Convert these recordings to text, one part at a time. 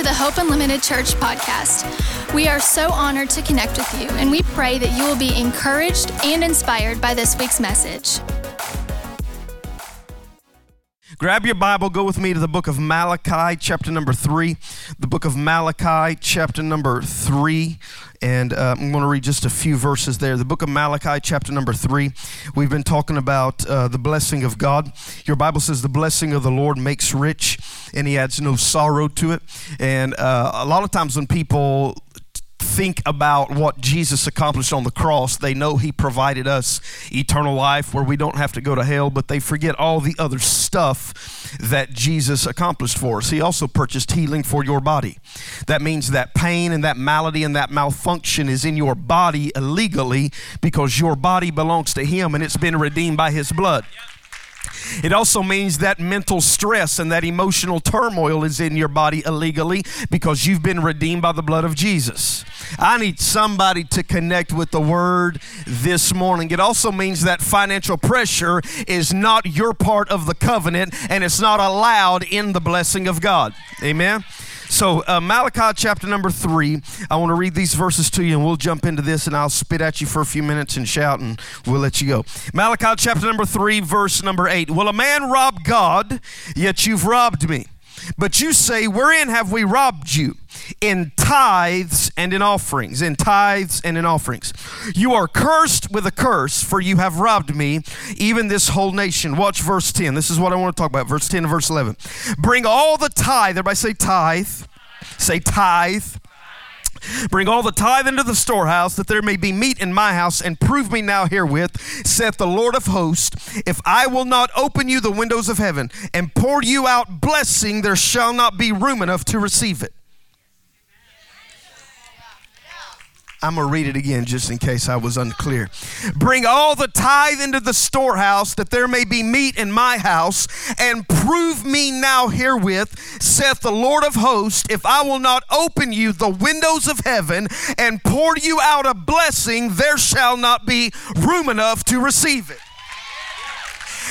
to the Hope Unlimited Church podcast. We are so honored to connect with you, and we pray that you will be encouraged and inspired by this week's message. Grab your Bible, go with me to the book of Malachi, chapter number three. The book of Malachi, chapter number three. And uh, I'm going to read just a few verses there. The book of Malachi, chapter number three. We've been talking about uh, the blessing of God. Your Bible says the blessing of the Lord makes rich, and he adds no sorrow to it. And uh, a lot of times when people think about what Jesus accomplished on the cross, they know He provided us eternal life where we don't have to go to hell, but they forget all the other stuff that Jesus accomplished for us. He also purchased healing for your body. That means that pain and that malady and that malfunction is in your body illegally because your body belongs to Him and it's been redeemed by His blood. It also means that mental stress and that emotional turmoil is in your body illegally because you've been redeemed by the blood of Jesus. I need somebody to connect with the word this morning. It also means that financial pressure is not your part of the covenant and it's not allowed in the blessing of God. Amen. So, uh, Malachi chapter number three, I want to read these verses to you and we'll jump into this and I'll spit at you for a few minutes and shout and we'll let you go. Malachi chapter number three, verse number eight. Will a man rob God? Yet you've robbed me. But you say, Wherein have we robbed you? In tithes and in offerings. In tithes and in offerings. You are cursed with a curse, for you have robbed me, even this whole nation. Watch verse 10. This is what I want to talk about. Verse 10 and verse 11. Bring all the tithe. Everybody say tithe. Say tithe Bring all the tithe into the storehouse, that there may be meat in my house, and prove me now herewith, saith the Lord of hosts, if I will not open you the windows of heaven and pour you out blessing, there shall not be room enough to receive it. I'm going to read it again just in case I was unclear. Bring all the tithe into the storehouse that there may be meat in my house, and prove me now herewith, saith the Lord of hosts, if I will not open you the windows of heaven and pour you out a blessing, there shall not be room enough to receive it.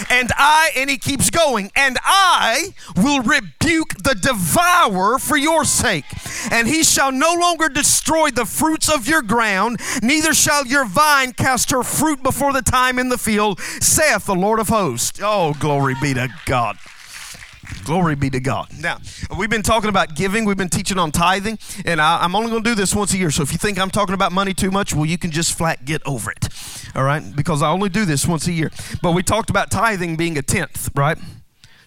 And I, and he keeps going, and I will rebuke the devourer for your sake. And he shall no longer destroy the fruits of your ground, neither shall your vine cast her fruit before the time in the field, saith the Lord of hosts. Oh, glory be to God. Glory be to God. Now, we've been talking about giving, we've been teaching on tithing, and I, am only going to do this once a year. So if you think I'm talking about money too much, well, you can just flat get over it. All right? Because I only do this once a year. But we talked about tithing being a tenth, right?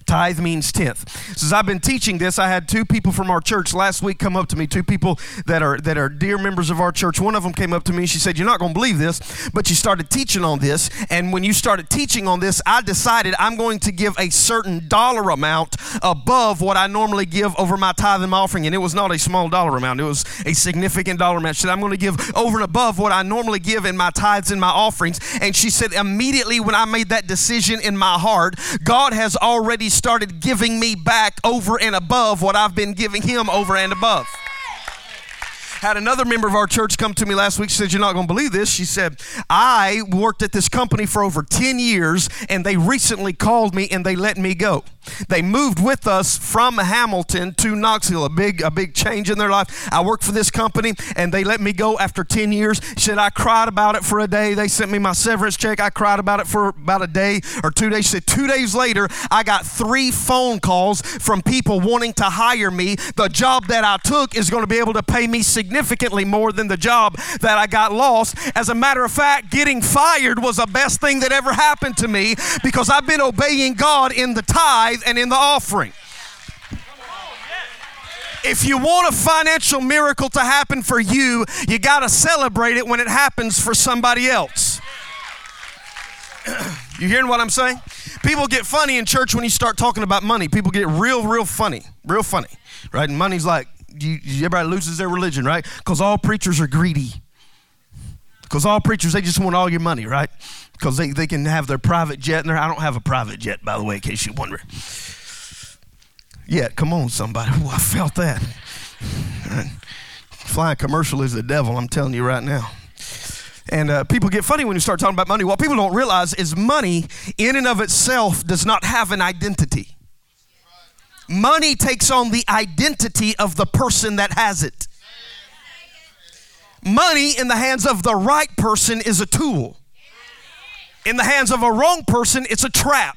Tithe means tenth. Since I've been teaching this, I had two people from our church last week come up to me. Two people that are that are dear members of our church. One of them came up to me. and She said, "You're not going to believe this, but you started teaching on this. And when you started teaching on this, I decided I'm going to give a certain dollar amount above what I normally give over my tithe and my offering. And it was not a small dollar amount. It was a significant dollar amount. She said, I'm going to give over and above what I normally give in my tithes and my offerings. And she said, immediately when I made that decision in my heart, God has already started giving me back over and above what I've been giving him over and above. Had another member of our church come to me last week. She said, You're not going to believe this. She said, I worked at this company for over 10 years, and they recently called me and they let me go. They moved with us from Hamilton to Knoxville, a big, a big change in their life. I worked for this company, and they let me go after 10 years. She said, I cried about it for a day. They sent me my severance check. I cried about it for about a day or two days. She said, Two days later, I got three phone calls from people wanting to hire me. The job that I took is going to be able to pay me significantly significantly more than the job that I got lost. As a matter of fact, getting fired was the best thing that ever happened to me because I've been obeying God in the tithe and in the offering. If you want a financial miracle to happen for you, you got to celebrate it when it happens for somebody else. you hearing what I'm saying? People get funny in church when you start talking about money. People get real, real funny, real funny, right? And money's like, you, everybody loses their religion, right? Because all preachers are greedy. Because all preachers, they just want all your money, right? Because they, they can have their private jet. And there I don't have a private jet, by the way, in case you're wondering. Yeah, come on, somebody. Ooh, I felt that. Flying commercial is the devil, I'm telling you right now. And uh, people get funny when you start talking about money. What people don't realize is money, in and of itself, does not have an identity. Money takes on the identity of the person that has it. Money in the hands of the right person is a tool. In the hands of a wrong person, it's a trap.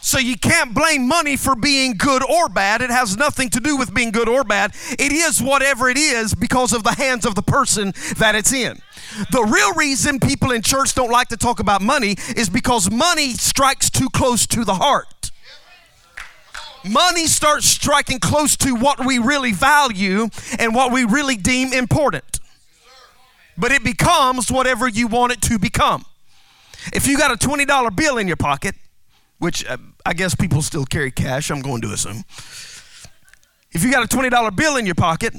So you can't blame money for being good or bad. It has nothing to do with being good or bad. It is whatever it is because of the hands of the person that it's in. The real reason people in church don't like to talk about money is because money strikes too close to the heart. Money starts striking close to what we really value and what we really deem important. But it becomes whatever you want it to become. If you got a $20 bill in your pocket, which uh, I guess people still carry cash, I'm going to assume. If you got a $20 bill in your pocket,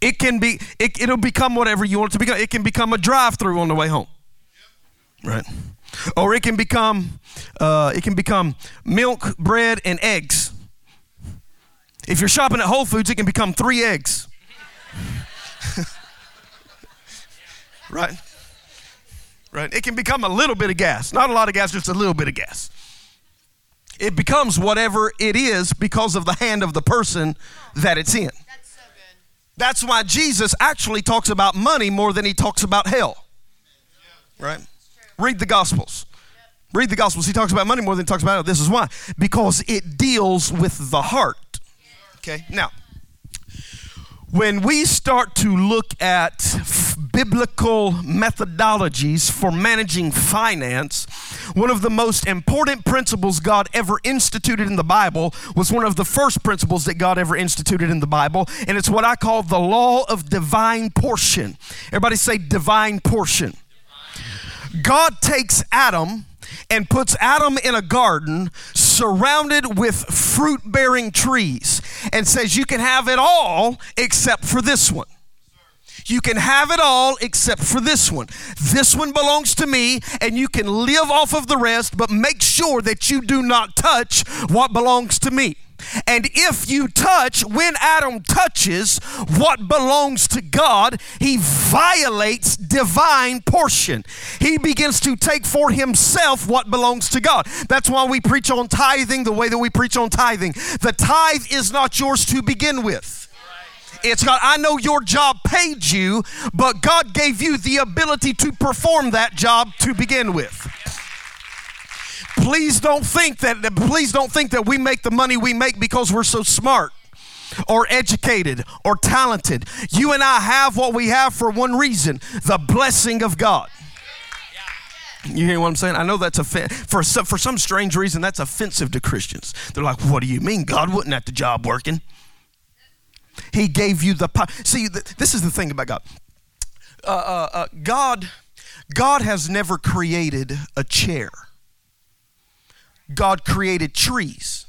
it can be it, it'll become whatever you want it to become. It can become a drive-through on the way home. Right? Or it can become uh, it can become milk, bread, and eggs. If you're shopping at Whole Foods, it can become three eggs. right? Right? It can become a little bit of gas. Not a lot of gas, just a little bit of gas. It becomes whatever it is because of the hand of the person that it's in. That's why Jesus actually talks about money more than he talks about hell. Right? Read the Gospels. Read the Gospels. He talks about money more than he talks about it. This is why. Because it deals with the heart. Okay? Now, when we start to look at f- biblical methodologies for managing finance, one of the most important principles God ever instituted in the Bible was one of the first principles that God ever instituted in the Bible, and it's what I call the law of divine portion. Everybody say divine portion. God takes Adam and puts Adam in a garden surrounded with fruit bearing trees and says, You can have it all except for this one. You can have it all except for this one. This one belongs to me, and you can live off of the rest, but make sure that you do not touch what belongs to me. And if you touch, when Adam touches what belongs to God, he violates divine portion. He begins to take for himself what belongs to God. That's why we preach on tithing the way that we preach on tithing. The tithe is not yours to begin with. It's God. I know your job paid you, but God gave you the ability to perform that job to begin with please don't think that please don't think that we make the money we make because we're so smart or educated or talented. You and I have what we have for one reason the blessing of God. You hear what I'm saying? I know that's offen- for some, for some strange reason that's offensive to Christians. They're like, "What do you mean? God wasn't at the job working? He gave you the power." See, th- this is the thing about God. Uh, uh, uh, God, God has never created a chair. God created trees.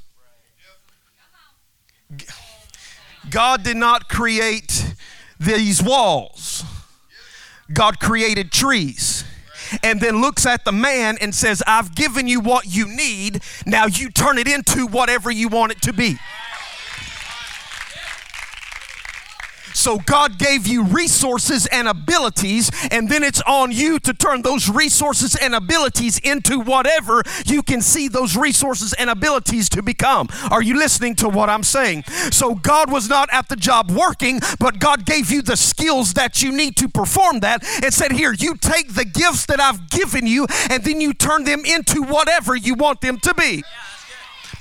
God did not create these walls. God created trees and then looks at the man and says, I've given you what you need. Now you turn it into whatever you want it to be. So God gave you resources and abilities, and then it's on you to turn those resources and abilities into whatever you can see those resources and abilities to become. Are you listening to what I'm saying? So God was not at the job working, but God gave you the skills that you need to perform that and said, Here, you take the gifts that I've given you, and then you turn them into whatever you want them to be.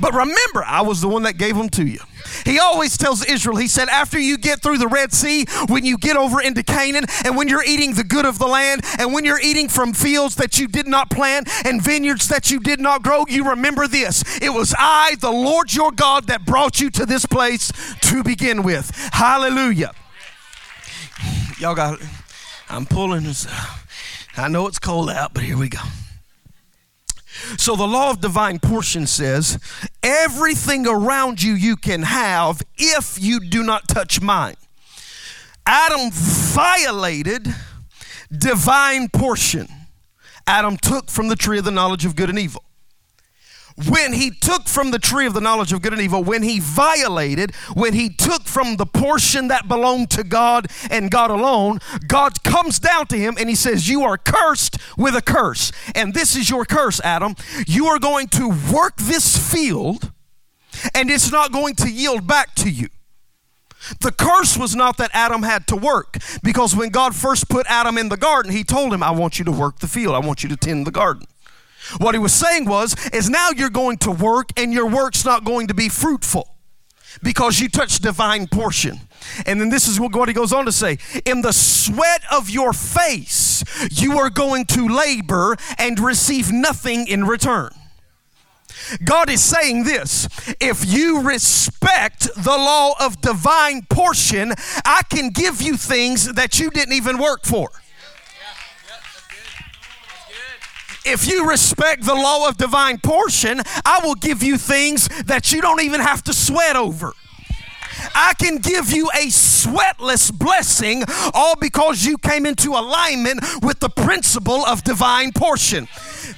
But remember, I was the one that gave them to you. He always tells Israel, he said, after you get through the Red Sea, when you get over into Canaan, and when you're eating the good of the land, and when you're eating from fields that you did not plant and vineyards that you did not grow, you remember this. It was I, the Lord your God, that brought you to this place to begin with. Hallelujah. Y'all got. I'm pulling this. I know it's cold out, but here we go. So the law of divine portion says everything around you you can have if you do not touch mine. Adam violated divine portion. Adam took from the tree of the knowledge of good and evil when he took from the tree of the knowledge of good and evil, when he violated, when he took from the portion that belonged to God and God alone, God comes down to him and he says, You are cursed with a curse. And this is your curse, Adam. You are going to work this field and it's not going to yield back to you. The curse was not that Adam had to work, because when God first put Adam in the garden, he told him, I want you to work the field, I want you to tend the garden. What he was saying was, is now you're going to work and your work's not going to be fruitful because you touch divine portion. And then this is what he goes on to say In the sweat of your face, you are going to labor and receive nothing in return. God is saying this if you respect the law of divine portion, I can give you things that you didn't even work for. If you respect the law of divine portion, I will give you things that you don't even have to sweat over. I can give you a sweatless blessing all because you came into alignment with the principle of divine portion.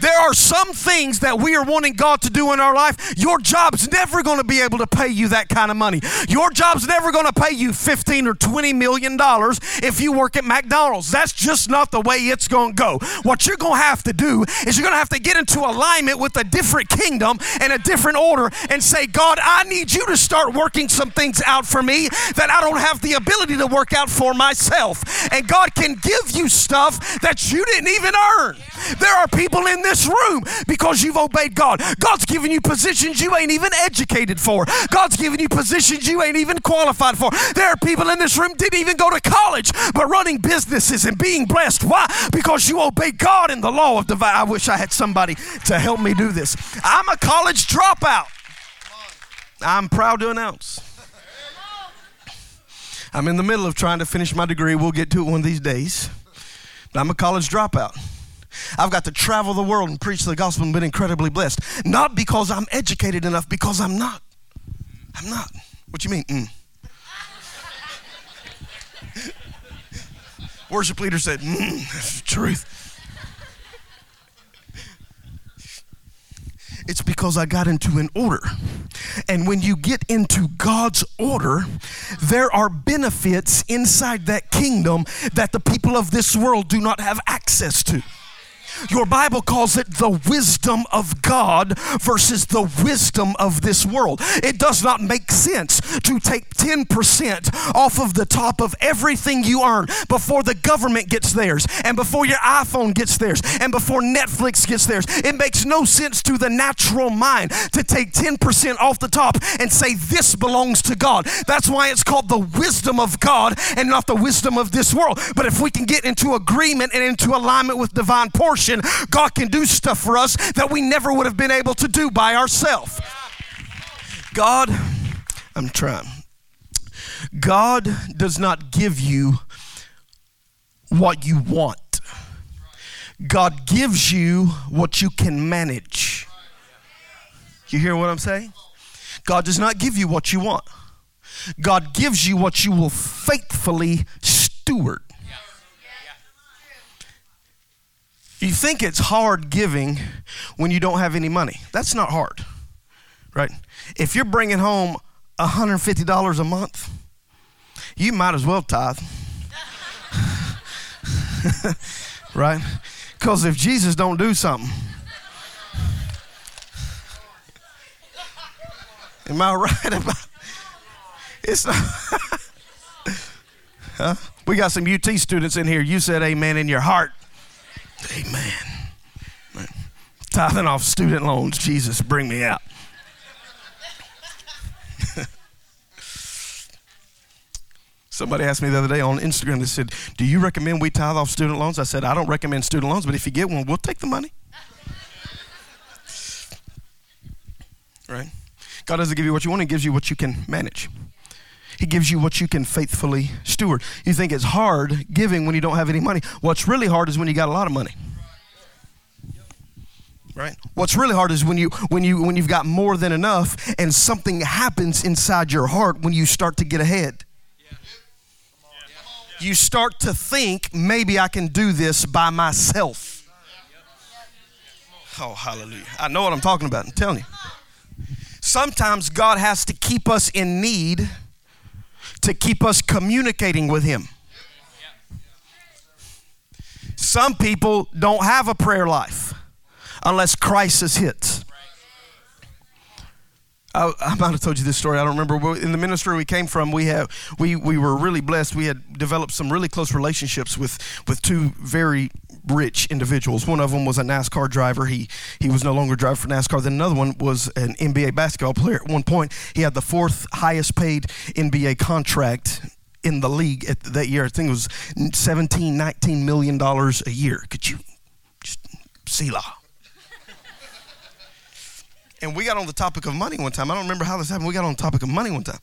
There are some things that we are wanting God to do in our life. Your job's never going to be able to pay you that kind of money. Your job's never going to pay you 15 or 20 million dollars if you work at McDonald's. That's just not the way it's going to go. What you're going to have to do is you're going to have to get into alignment with a different kingdom and a different order and say, God, I need you to start working some things out for me that I don't have the ability to work out for myself. And God can give you stuff that you didn't even earn. There are people in this room because you've obeyed God. God's given you positions you ain't even educated for. God's given you positions you ain't even qualified for. There are people in this room didn't even go to college, but running businesses and being blessed. Why? Because you obey God in the law of divine. I wish I had somebody to help me do this. I'm a college dropout. I'm proud to announce. I'm in the middle of trying to finish my degree. We'll get to it one of these days. But I'm a college dropout. I've got to travel the world and preach the gospel and been incredibly blessed. Not because I'm educated enough, because I'm not. I'm not. What you mean? Mm. Worship leader said, mm, truth. It's because I got into an order. And when you get into God's order, there are benefits inside that kingdom that the people of this world do not have access to. Your Bible calls it the wisdom of God versus the wisdom of this world. It does not make sense to take 10% off of the top of everything you earn before the government gets theirs and before your iPhone gets theirs and before Netflix gets theirs. It makes no sense to the natural mind to take 10% off the top and say this belongs to God. That's why it's called the wisdom of God and not the wisdom of this world. But if we can get into agreement and into alignment with divine portion, God can do stuff for us that we never would have been able to do by ourselves. God, I'm trying. God does not give you what you want. God gives you what you can manage. You hear what I'm saying? God does not give you what you want. God gives you what you will faithfully steward. You think it's hard giving when you don't have any money. That's not hard, right? If you're bringing home $150 a month, you might as well tithe. right? Because if Jesus don't do something, am I right about it's not huh? We got some UT students in here. You said amen in your heart. Amen. Tithing off student loans, Jesus, bring me out. Somebody asked me the other day on Instagram, they said, Do you recommend we tithe off student loans? I said, I don't recommend student loans, but if you get one, we'll take the money. right? God doesn't give you what you want, He gives you what you can manage. He gives you what you can faithfully steward. You think it's hard giving when you don't have any money. What's really hard is when you got a lot of money. Right? What's really hard is when you when you when you've got more than enough and something happens inside your heart when you start to get ahead. You start to think maybe I can do this by myself. Oh, hallelujah. I know what I'm talking about. I'm telling you. Sometimes God has to keep us in need to keep us communicating with Him. Some people don't have a prayer life unless crisis hits. I, I, might have told you this story. I don't remember. In the ministry we came from, we have we we were really blessed. We had developed some really close relationships with with two very rich individuals. One of them was a NASCAR driver. He he was no longer driving for NASCAR. Then another one was an NBA basketball player. At one point, he had the fourth highest paid NBA contract in the league at that year. I think it was 17, 19 million dollars a year. Could you just Selah? And we got on the topic of money one time. I don't remember how this happened. We got on the topic of money one time.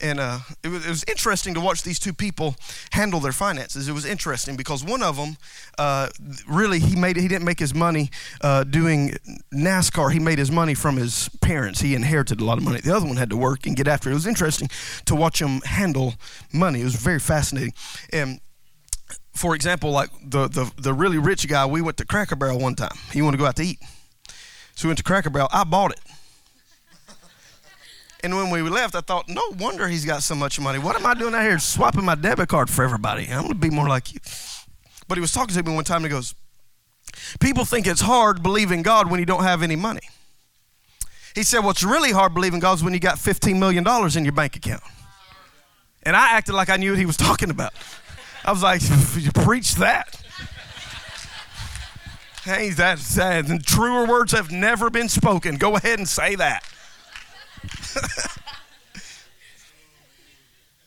And uh, it, was, it, was, interesting to watch these two people handle their finances. It was interesting because one of them, uh, really, he made he didn't make his money uh, doing NASCAR. He made his money from his parents. He inherited a lot of money. The other one had to work and get after it. It was interesting to watch him handle money. It was very fascinating. And for example, like the, the, the really rich guy, we went to Cracker Barrel one time. He wanted to go out to eat. So we went to Cracker Barrel. I bought it. And when we left, I thought, no wonder he's got so much money. What am I doing out here swapping my debit card for everybody? I'm going to be more like you. But he was talking to me one time and he goes, People think it's hard believing God when you don't have any money. He said, What's really hard believing God is when you got $15 million in your bank account. And I acted like I knew what he was talking about. I was like, You preach that. Hey, that's sad. And truer words have never been spoken. Go ahead and say that.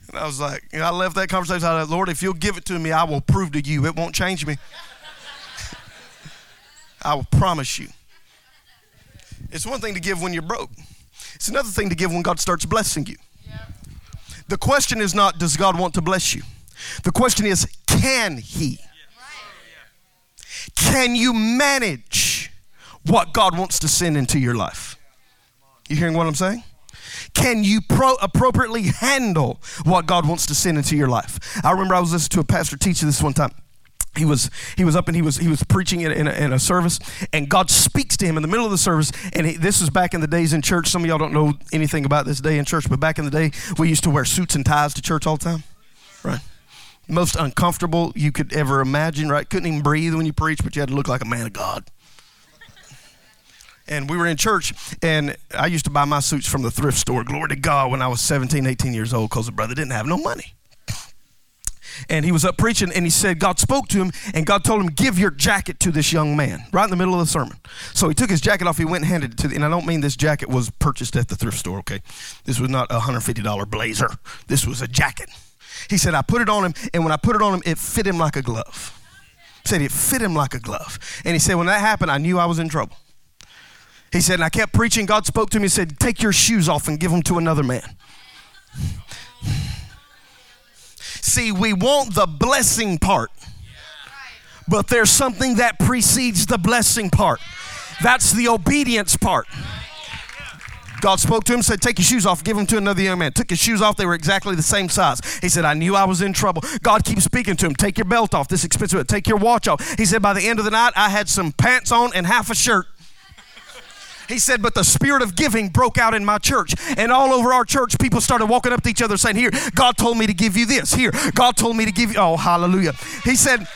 and I was like, you know, I left that conversation. I said, Lord, if you'll give it to me, I will prove to you. It won't change me. I will promise you. It's one thing to give when you're broke. It's another thing to give when God starts blessing you. The question is not, does God want to bless you? The question is, can He? Can you manage what God wants to send into your life? You hearing what I'm saying? Can you pro- appropriately handle what God wants to send into your life? I remember I was listening to a pastor teach this one time he was he was up and he was he was preaching in, in, a, in, a, service and god speaks to him in the middle of the service and he, this was back in the days in church some of y'all don't know anything about this day in church but back in the day we used to wear suits and ties to church all the time right most uncomfortable you could ever imagine right? Couldn't even breathe when you preached but you had to look like a man of god. And we were in church and i used to buy my suits from the thrift store glory to god when i was 17 18 years old because the brother didn't have no money. And he was up preaching and he said god spoke to him and god told him give your jacket to this young man right in the middle of the sermon. So he took his jacket off he went and handed it to the, and i don't mean this jacket was purchased at the thrift store okay? This was not a $150 blazer. This was a jacket he said i put it on him and when i put it on him it fit him like a glove said it fit him like a glove and he said when that happened i knew i was in trouble he said, and I kept preaching. God spoke to me and said, Take your shoes off and give them to another man. See, we want the blessing part, but there's something that precedes the blessing part. That's the obedience part. God spoke to him, said, Take your shoes off, give them to another young man. Took his shoes off, they were exactly the same size. He said, I knew I was in trouble. God keeps speaking to him, Take your belt off, this expensive, take your watch off. He said, By the end of the night, I had some pants on and half a shirt. He said, But the spirit of giving broke out in my church. And all over our church, people started walking up to each other saying, Here, God told me to give you this. Here, God told me to give you. Oh, hallelujah. He said,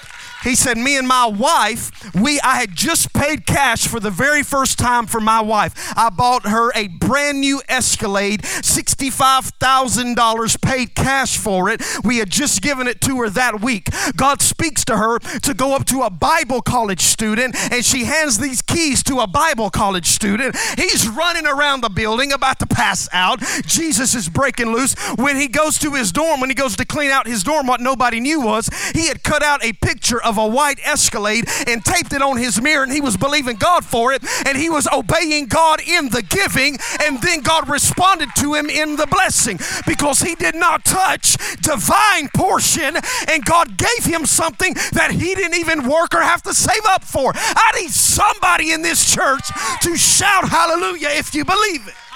he said, Me and my wife, we I had just paid cash for the very first time for my wife. I bought her a brand new Escalade, $65,000 paid cash for it. We had just given it to her that week. God speaks to her to go up to a Bible college student, and she hands these keys to a Bible college student. He's running around the building about to pass out. Jesus is breaking loose. When he goes to his dorm, when he goes to clean out his dorm, what nobody knew was he had cut out a picture of of a white Escalade and taped it on his mirror, and he was believing God for it, and he was obeying God in the giving, and then God responded to him in the blessing because he did not touch divine portion, and God gave him something that he didn't even work or have to save up for. I need somebody in this church to shout hallelujah if you believe it.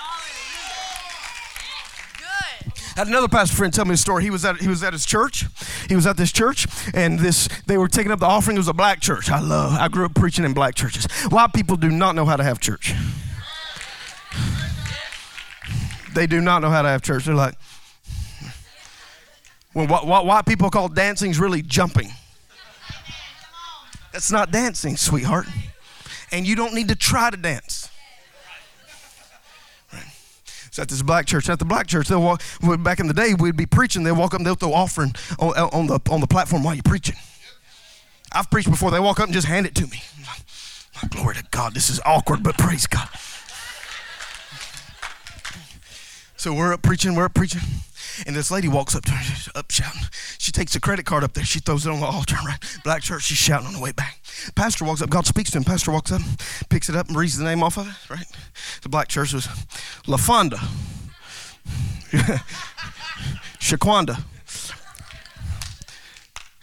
Had another pastor friend tell me a story. He was at he was at his church. He was at this church, and this they were taking up the offering. It was a black church. I love. I grew up preaching in black churches. White people do not know how to have church. They do not know how to have church. They're like, when what, what white people call dancing is really jumping. That's not dancing, sweetheart. And you don't need to try to dance. It's at this black church. At the black church, they'll walk. Back in the day, we'd be preaching. They'll walk up. and They'll throw offering on, on the on the platform while you're preaching. I've preached before. They walk up and just hand it to me. My Glory to God. This is awkward, but praise God. So we're up preaching. We're up preaching. And this lady walks up to her, up shouting. She takes a credit card up there. She throws it on the altar, right? Black church. She's shouting on the way back. Pastor walks up. God speaks to him. Pastor walks up, picks it up, and reads the name off of it, right? The black church was LaFonda, Shaquanda.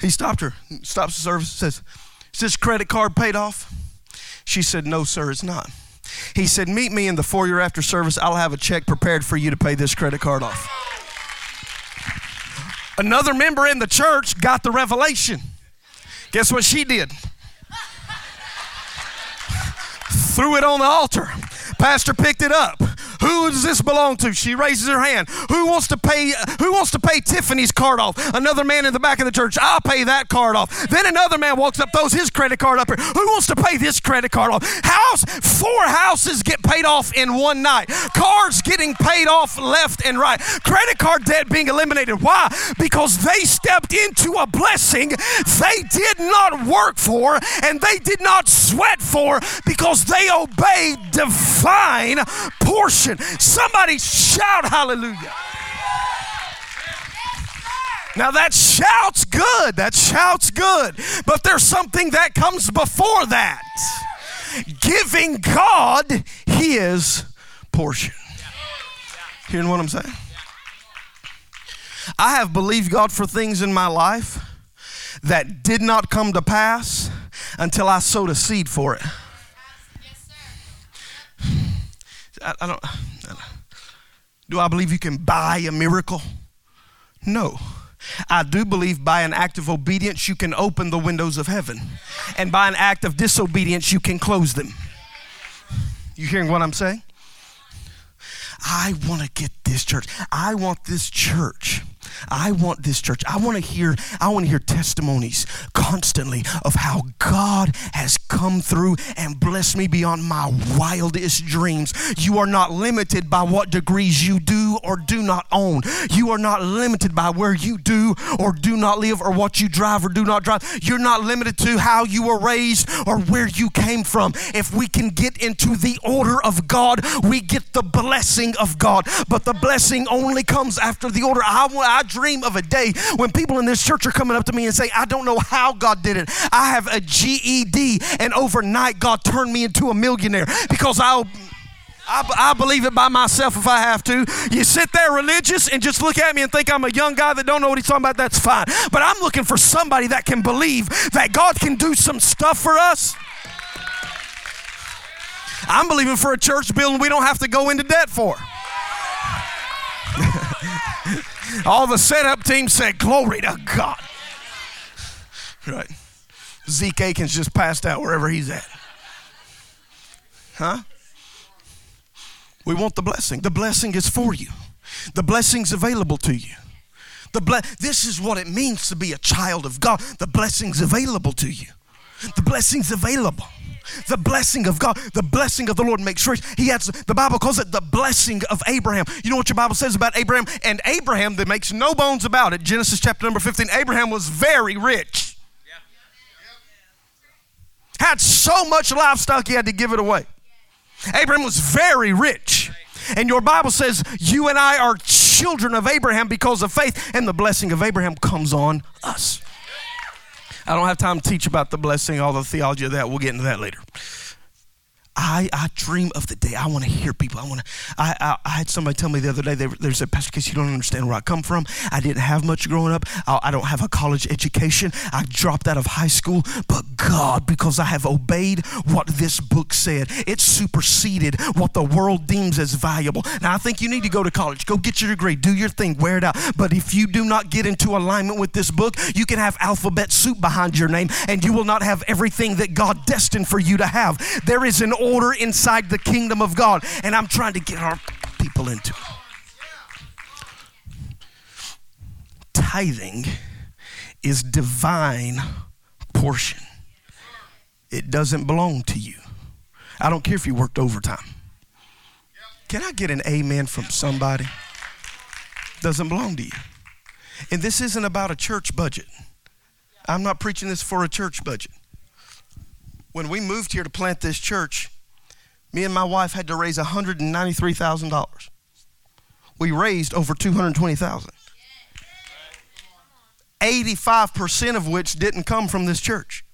He stopped her, stops the service, says, Is this credit card paid off? She said, No, sir, it's not. He said, Meet me in the foyer after service. I'll have a check prepared for you to pay this credit card off. Another member in the church got the revelation. Guess what she did? Threw it on the altar. Pastor picked it up. Who does this belong to? She raises her hand. Who wants to pay who wants to pay Tiffany's card off? Another man in the back of the church. I'll pay that card off. Then another man walks up, throws his credit card up here. Who wants to pay this credit card off? House, four houses get paid off in one night. Cars getting paid off left and right. Credit card debt being eliminated. Why? Because they stepped into a blessing they did not work for and they did not sweat for because they obeyed divine portion Somebody shout hallelujah. Now that shouts good. That shouts good. But there's something that comes before that giving God his portion. Hearing what I'm saying? I have believed God for things in my life that did not come to pass until I sowed a seed for it. I, I, don't, don't. Do I believe you can buy a miracle? No. I do believe by an act of obedience you can open the windows of heaven, and by an act of disobedience you can close them. You hearing what I'm saying? I want to get this church. I want this church I want this church. I want to hear I want to hear testimonies constantly of how God has come through and blessed me beyond my wildest dreams. You are not limited by what degrees you do or do not own. You are not limited by where you do or do not live or what you drive or do not drive. You're not limited to how you were raised or where you came from. If we can get into the order of God, we get the blessing of God. But the blessing only comes after the order. I, dream of a day when people in this church are coming up to me and say, I don't know how God did it. I have a GED, and overnight God turned me into a millionaire because I'll. I, I, believe it by myself if I have to. You sit there religious and just look at me and think I'm a young guy that don't know what he's talking about, that's fine. But I'm looking for somebody that can believe that God can do some stuff for us. I'm believing for a church building we don't have to go into debt for. All the setup team said, Glory to God. Right. Zeke Akins just passed out wherever he's at. Huh? We want the blessing. The blessing is for you. The blessing's available to you. The ble- this is what it means to be a child of God. The blessing's available to you. The blessing's available. The blessing of God, the blessing of the Lord makes rich. He has the Bible calls it the blessing of Abraham. You know what your Bible says about Abraham? And Abraham, that makes no bones about it, Genesis chapter number 15, Abraham was very rich. Had so much livestock he had to give it away. Abraham was very rich. And your Bible says, You and I are children of Abraham because of faith, and the blessing of Abraham comes on us. I don't have time to teach about the blessing, all the theology of that. We'll get into that later. I, I dream of the day. I want to hear people. I want to. I, I, I, had somebody tell me the other day. They, they said, Pastor Case, you don't understand where I come from. I didn't have much growing up. I, I don't have a college education. I dropped out of high school. But God, because I have obeyed what this book said, it superseded what the world deems as valuable. Now I think you need to go to college. Go get your degree. Do your thing. Wear it out. But if you do not get into alignment with this book, you can have alphabet soup behind your name, and you will not have everything that God destined for you to have. There is an order inside the kingdom of God, and I'm trying to get our people into it. Tithing is divine portion. It doesn't belong to you. I don't care if you worked overtime. Can I get an amen from somebody? Doesn't belong to you. And this isn't about a church budget. I'm not preaching this for a church budget. When we moved here to plant this church, me and my wife had to raise $193,000. We raised over 220,000. 85% of which didn't come from this church.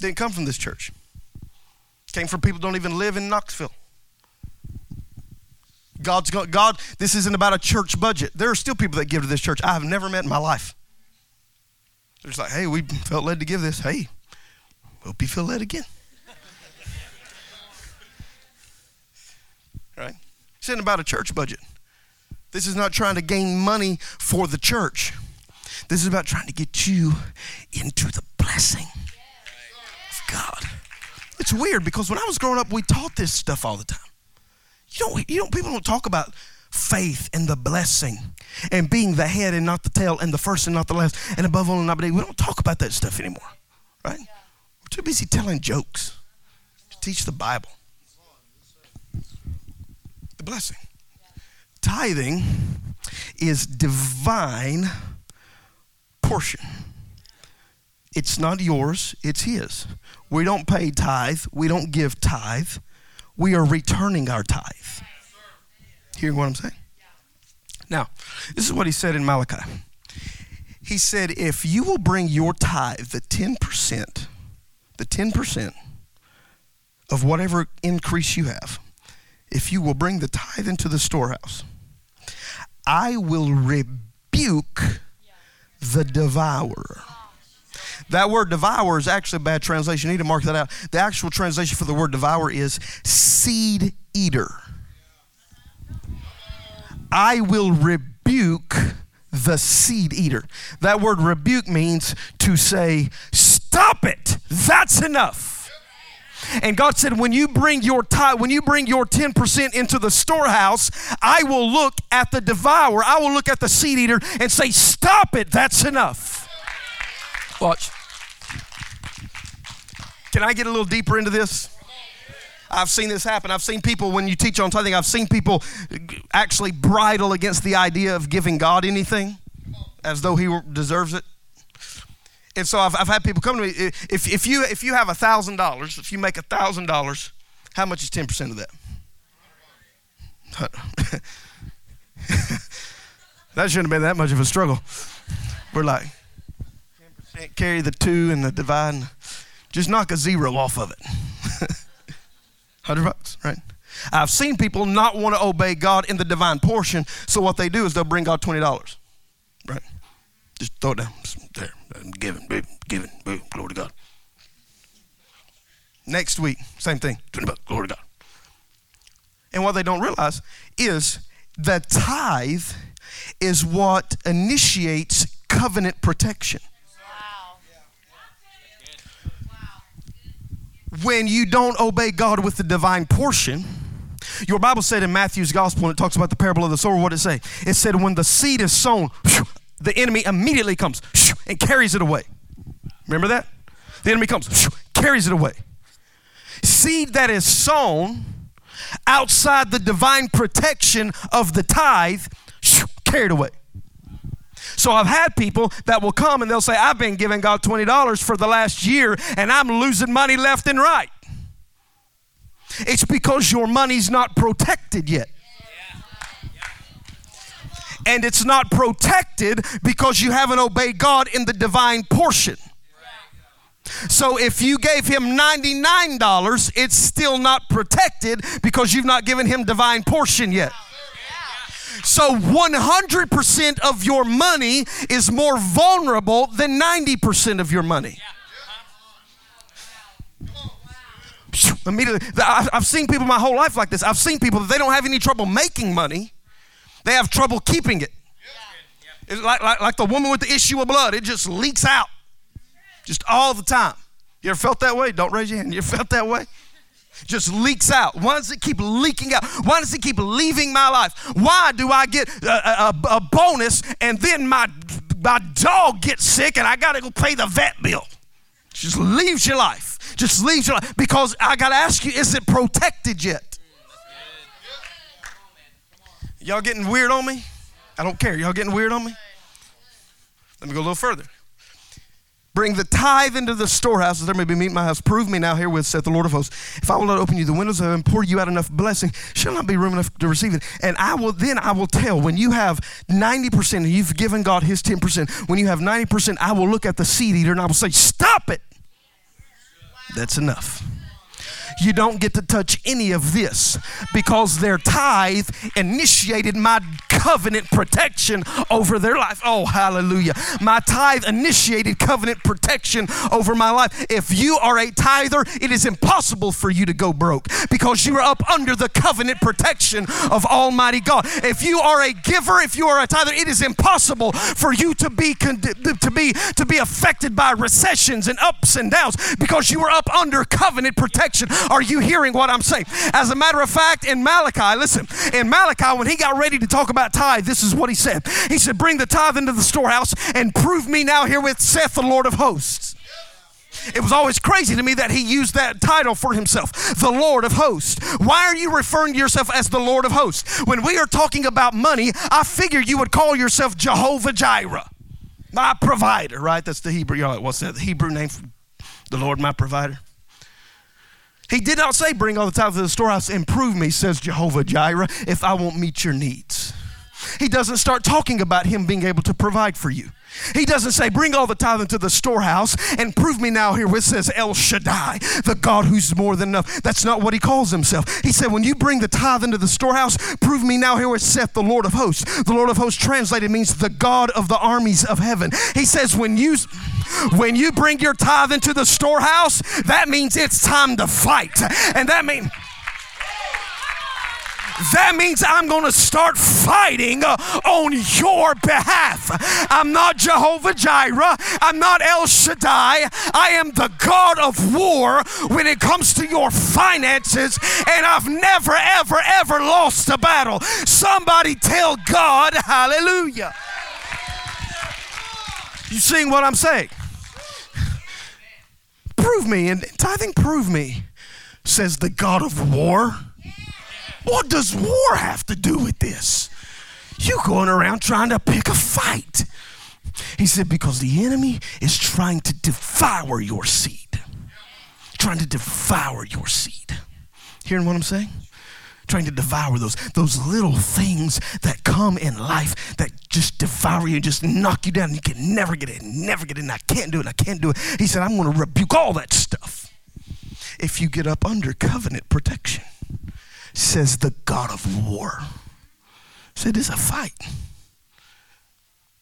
Didn't come from this church. Came from people don't even live in Knoxville. God's got, God, this isn't about a church budget. There are still people that give to this church I have never met in my life. They're just like, hey, we felt led to give this. Hey, hope you feel led again. right? This isn't about a church budget. This is not trying to gain money for the church. This is about trying to get you into the blessing of God. It's weird because when I was growing up, we taught this stuff all the time. You don't, you don't, people don't talk about faith and the blessing and being the head and not the tail and the first and not the last and above all and not beneath. We don't talk about that stuff anymore, right? We're too busy telling jokes to teach the Bible. Blessing. Tithing is divine portion. It's not yours, it's His. We don't pay tithe, we don't give tithe we are returning our tithe. Hear what I'm saying? Now, this is what he said in Malachi. He said, if you will bring your tithe, the 10%, the 10% of whatever increase you have, if you will bring the tithe into the storehouse, I will rebuke the devourer. That word devour is actually a bad translation. You need to mark that out. The actual translation for the word devour is seed eater. I will rebuke the seed eater. That word rebuke means to say, Stop it. That's enough. And God said, when you bring your tithe, when you bring your 10% into the storehouse, I will look at the devourer, I will look at the seed eater and say, Stop it, that's enough. Watch. Can I get a little deeper into this? I've seen this happen. I've seen people, when you teach on tithing, I've seen people actually bridle against the idea of giving God anything as though He deserves it. And so I've, I've had people come to me. If, if you if you have a thousand dollars, if you make a thousand dollars, how much is ten percent of that? that shouldn't have been that much of a struggle. We're like ten percent carry the two and the divide. Just knock a zero off of it. 100 bucks, right? I've seen people not want to obey God in the divine portion, so what they do is they'll bring God $20, right? Just throw it down. There, giving, boom, giving, boom, glory to God. Next week, same thing, glory to God. And what they don't realize is the tithe is what initiates covenant protection. when you don't obey God with the divine portion, your Bible said in Matthew's gospel, and it talks about the parable of the sower, what it say? It said, when the seed is sown, the enemy immediately comes and carries it away. Remember that? The enemy comes, carries it away. Seed that is sown outside the divine protection of the tithe, carried away. So I've had people that will come and they'll say, I've been giving God $20 for the last year and I'm losing money left and right. It's because your money's not protected yet. And it's not protected because you haven't obeyed God in the divine portion. So if you gave him $99, it's still not protected because you've not given him divine portion yet. So 100% of your money is more vulnerable than 90% of your money. Immediately, I've seen people my whole life like this. I've seen people that they don't have any trouble making money, they have trouble keeping it. Like, like, like the woman with the issue of blood, it just leaks out just all the time. You ever felt that way? Don't raise your hand. You felt that way? just leaks out? Why does it keep leaking out? Why does it keep leaving my life? Why do I get a, a, a bonus and then my, my dog gets sick and I got to go pay the vet bill? Just leaves your life. Just leaves your life. Because I got to ask you, is it protected yet? Y'all getting weird on me? I don't care. Y'all getting weird on me? Let me go a little further. Bring the tithe into the storehouses, there may be meat in my house. Prove me now herewith, saith the Lord of hosts. If I will not open you the windows of heaven, pour you out enough blessing, shall not be room enough to receive it. And I will then I will tell when you have 90% and you've given God his 10%, when you have 90%, I will look at the seed eater and I will say, Stop it. That's enough you don't get to touch any of this because their tithe initiated my covenant protection over their life. Oh, hallelujah. My tithe initiated covenant protection over my life. If you are a tither, it is impossible for you to go broke because you are up under the covenant protection of Almighty God. If you are a giver, if you are a tither, it is impossible for you to be to be to be affected by recessions and ups and downs because you are up under covenant protection. Are you hearing what I'm saying? As a matter of fact, in Malachi, listen, in Malachi, when he got ready to talk about tithe, this is what he said. He said, Bring the tithe into the storehouse and prove me now herewith, saith the Lord of hosts. It was always crazy to me that he used that title for himself, the Lord of Hosts. Why are you referring to yourself as the Lord of Hosts? When we are talking about money, I figure you would call yourself Jehovah Jireh, my provider, right? That's the Hebrew. What's that? The Hebrew name for the Lord, my provider? He did not say, Bring all the tithes to the storehouse and prove me, says Jehovah Jireh, if I won't meet your needs. He doesn't start talking about him being able to provide for you. He doesn't say, Bring all the tithe into the storehouse and prove me now here, which says El Shaddai, the God who's more than enough. That's not what he calls himself. He said, When you bring the tithe into the storehouse, prove me now here, which saith the Lord of hosts. The Lord of hosts translated means the God of the armies of heaven. He says, When you when you bring your tithe into the storehouse, that means it's time to fight. And that means that means I'm going to start fighting uh, on your behalf. I'm not Jehovah Jireh. I'm not El Shaddai. I am the God of war when it comes to your finances, and I've never, ever, ever lost a battle. Somebody tell God, hallelujah. You seeing what I'm saying? Prove me, and tithing, prove me, says the God of war. What does war have to do with this? You going around trying to pick a fight. He said, because the enemy is trying to devour your seed. Trying to devour your seed. Hearing what I'm saying? Trying to devour those, those little things that come in life that just devour you and just knock you down. You can never get it, never get it. I can't do it, I can't do it. He said, I'm going to rebuke all that stuff if you get up under covenant protection says the God of war. He said, It's a fight.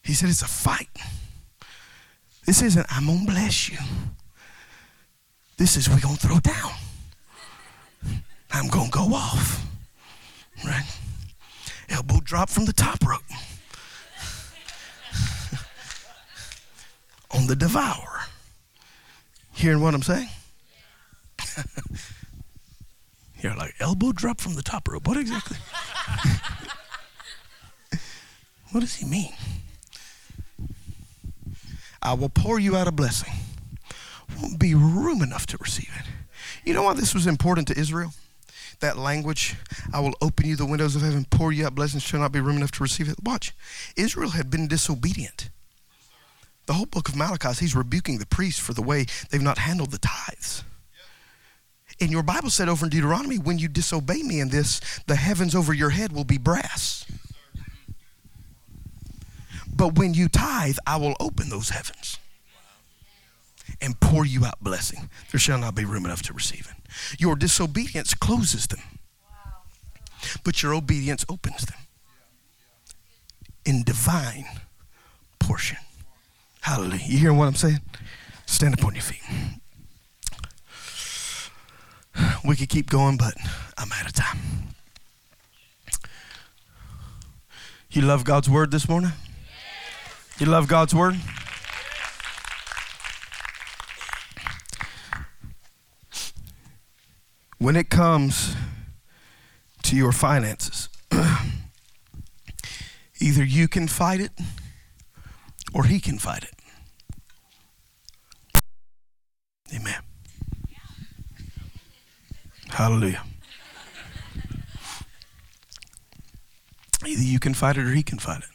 He said, It's a fight. This isn't, I'm going to bless you. This is, we're going to throw down. I'm going to go off. Right? Elbow drop from the top rope. On the devourer. Hearing what I'm saying? You're like, elbow drop from the top rope. What exactly? what does he mean? I will pour you out a blessing. Won't be room enough to receive it. You know why this was important to Israel? That language, I will open you the windows of heaven, pour you out blessings, shall not be room enough to receive it. Watch. Israel had been disobedient. The whole book of Malachi, he's rebuking the priests for the way they've not handled the tithes. And your Bible said over in Deuteronomy, when you disobey me in this, the heavens over your head will be brass. But when you tithe, I will open those heavens and pour you out blessing. There shall not be room enough to receive it. Your disobedience closes them, but your obedience opens them in divine portion. Hallelujah. You hearing what I'm saying? Stand upon your feet. We could keep going, but I'm out of time. You love God's word this morning? You love God's word? When it comes to your finances, either you can fight it or he can fight it. Amen. Hallelujah. Either you can fight it or he can fight it.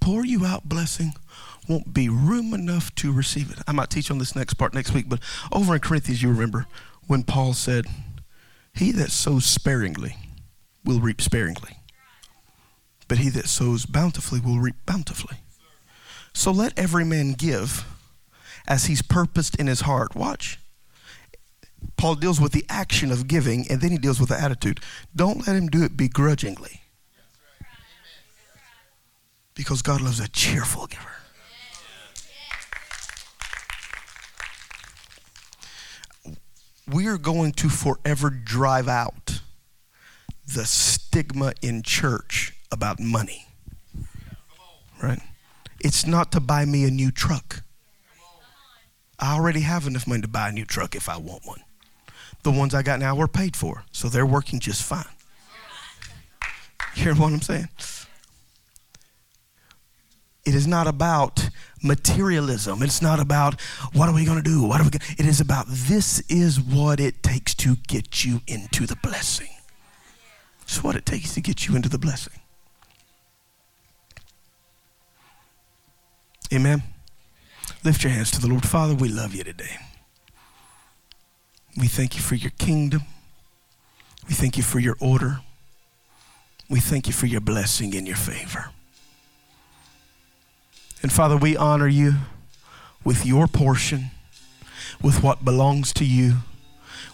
Pour you out blessing won't be room enough to receive it. I might teach on this next part next week, but over in Corinthians, you remember when Paul said, He that sows sparingly will reap sparingly, but he that sows bountifully will reap bountifully. So let every man give as he's purposed in his heart. Watch. Paul deals with the action of giving and then he deals with the attitude. Don't let him do it begrudgingly. Because God loves a cheerful giver. We are going to forever drive out the stigma in church about money. Right? It's not to buy me a new truck. I already have enough money to buy a new truck if I want one. The ones I got now were paid for, so they're working just fine. You hear what I'm saying? It is not about materialism. It's not about what are we going to do? What are we gonna, It is about this is what it takes to get you into the blessing. It's what it takes to get you into the blessing. Amen. Lift your hands to the Lord. Father, we love you today. We thank you for your kingdom. We thank you for your order. We thank you for your blessing and your favor. And Father, we honor you with your portion, with what belongs to you,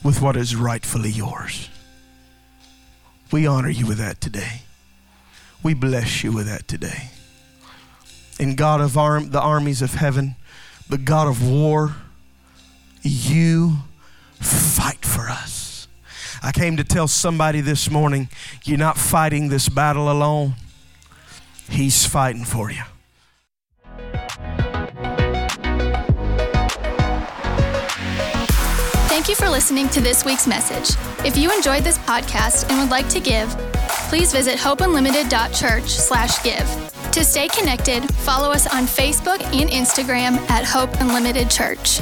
with what is rightfully yours. We honor you with that today. We bless you with that today. And God of arm, the armies of heaven, the God of war, you fight for us. I came to tell somebody this morning you're not fighting this battle alone, He's fighting for you. Thank you for listening to this week's message. If you enjoyed this podcast and would like to give, please visit hopeunlimited.church/give. To stay connected, follow us on Facebook and Instagram at Hope Unlimited Church.